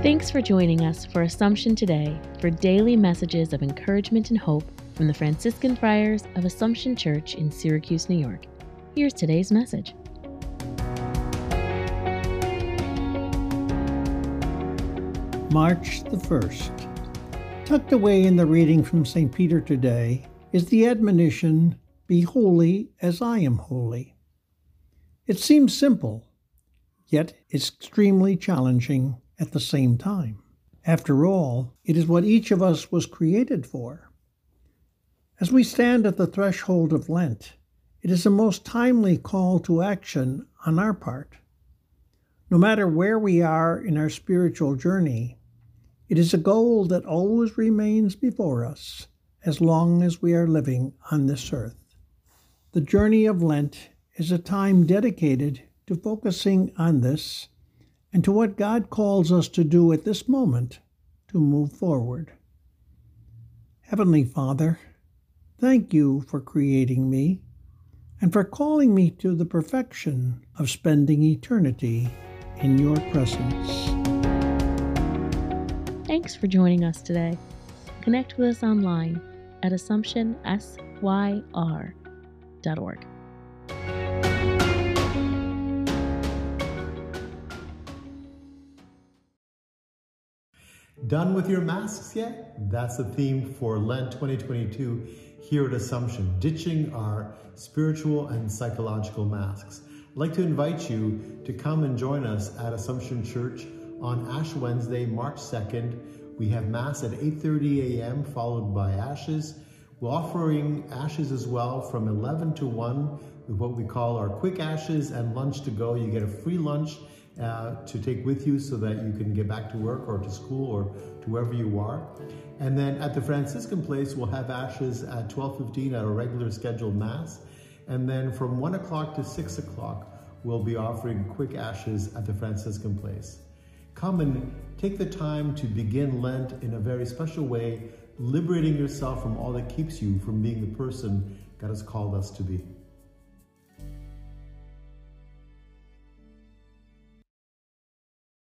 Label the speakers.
Speaker 1: Thanks for joining us for Assumption Today for daily messages of encouragement and hope from the Franciscan Friars of Assumption Church in Syracuse, New York. Here's today's message.
Speaker 2: March the 1st. Tucked away in the reading from St. Peter today is the admonition Be holy as I am holy. It seems simple, yet extremely challenging at the same time. After all, it is what each of us was created for. As we stand at the threshold of Lent, it is a most timely call to action on our part. No matter where we are in our spiritual journey, it is a goal that always remains before us as long as we are living on this earth. The journey of Lent is a time dedicated to focusing on this and to what God calls us to do at this moment to move forward. Heavenly Father, thank you for creating me and for calling me to the perfection of spending eternity in your presence.
Speaker 1: Thanks for joining us today. Connect with us online at AssumptionSYR.org.
Speaker 3: Done with your masks yet? That's the theme for Lent 2022 here at Assumption, ditching our spiritual and psychological masks. I'd like to invite you to come and join us at Assumption Church on Ash Wednesday, March 2nd. We have Mass at 8.30 a.m. followed by Ashes. We're offering Ashes as well from 11 to 1 with what we call our quick Ashes and lunch to go. You get a free lunch uh, to take with you so that you can get back to work or to school or to wherever you are. And then at the Franciscan Place, we'll have Ashes at 12.15 at a regular scheduled Mass. And then from 1 o'clock to 6 o'clock, we'll be offering quick Ashes at the Franciscan Place. Come and take the time to begin Lent in a very special way, liberating yourself from all that keeps you from being the person God has called us to be.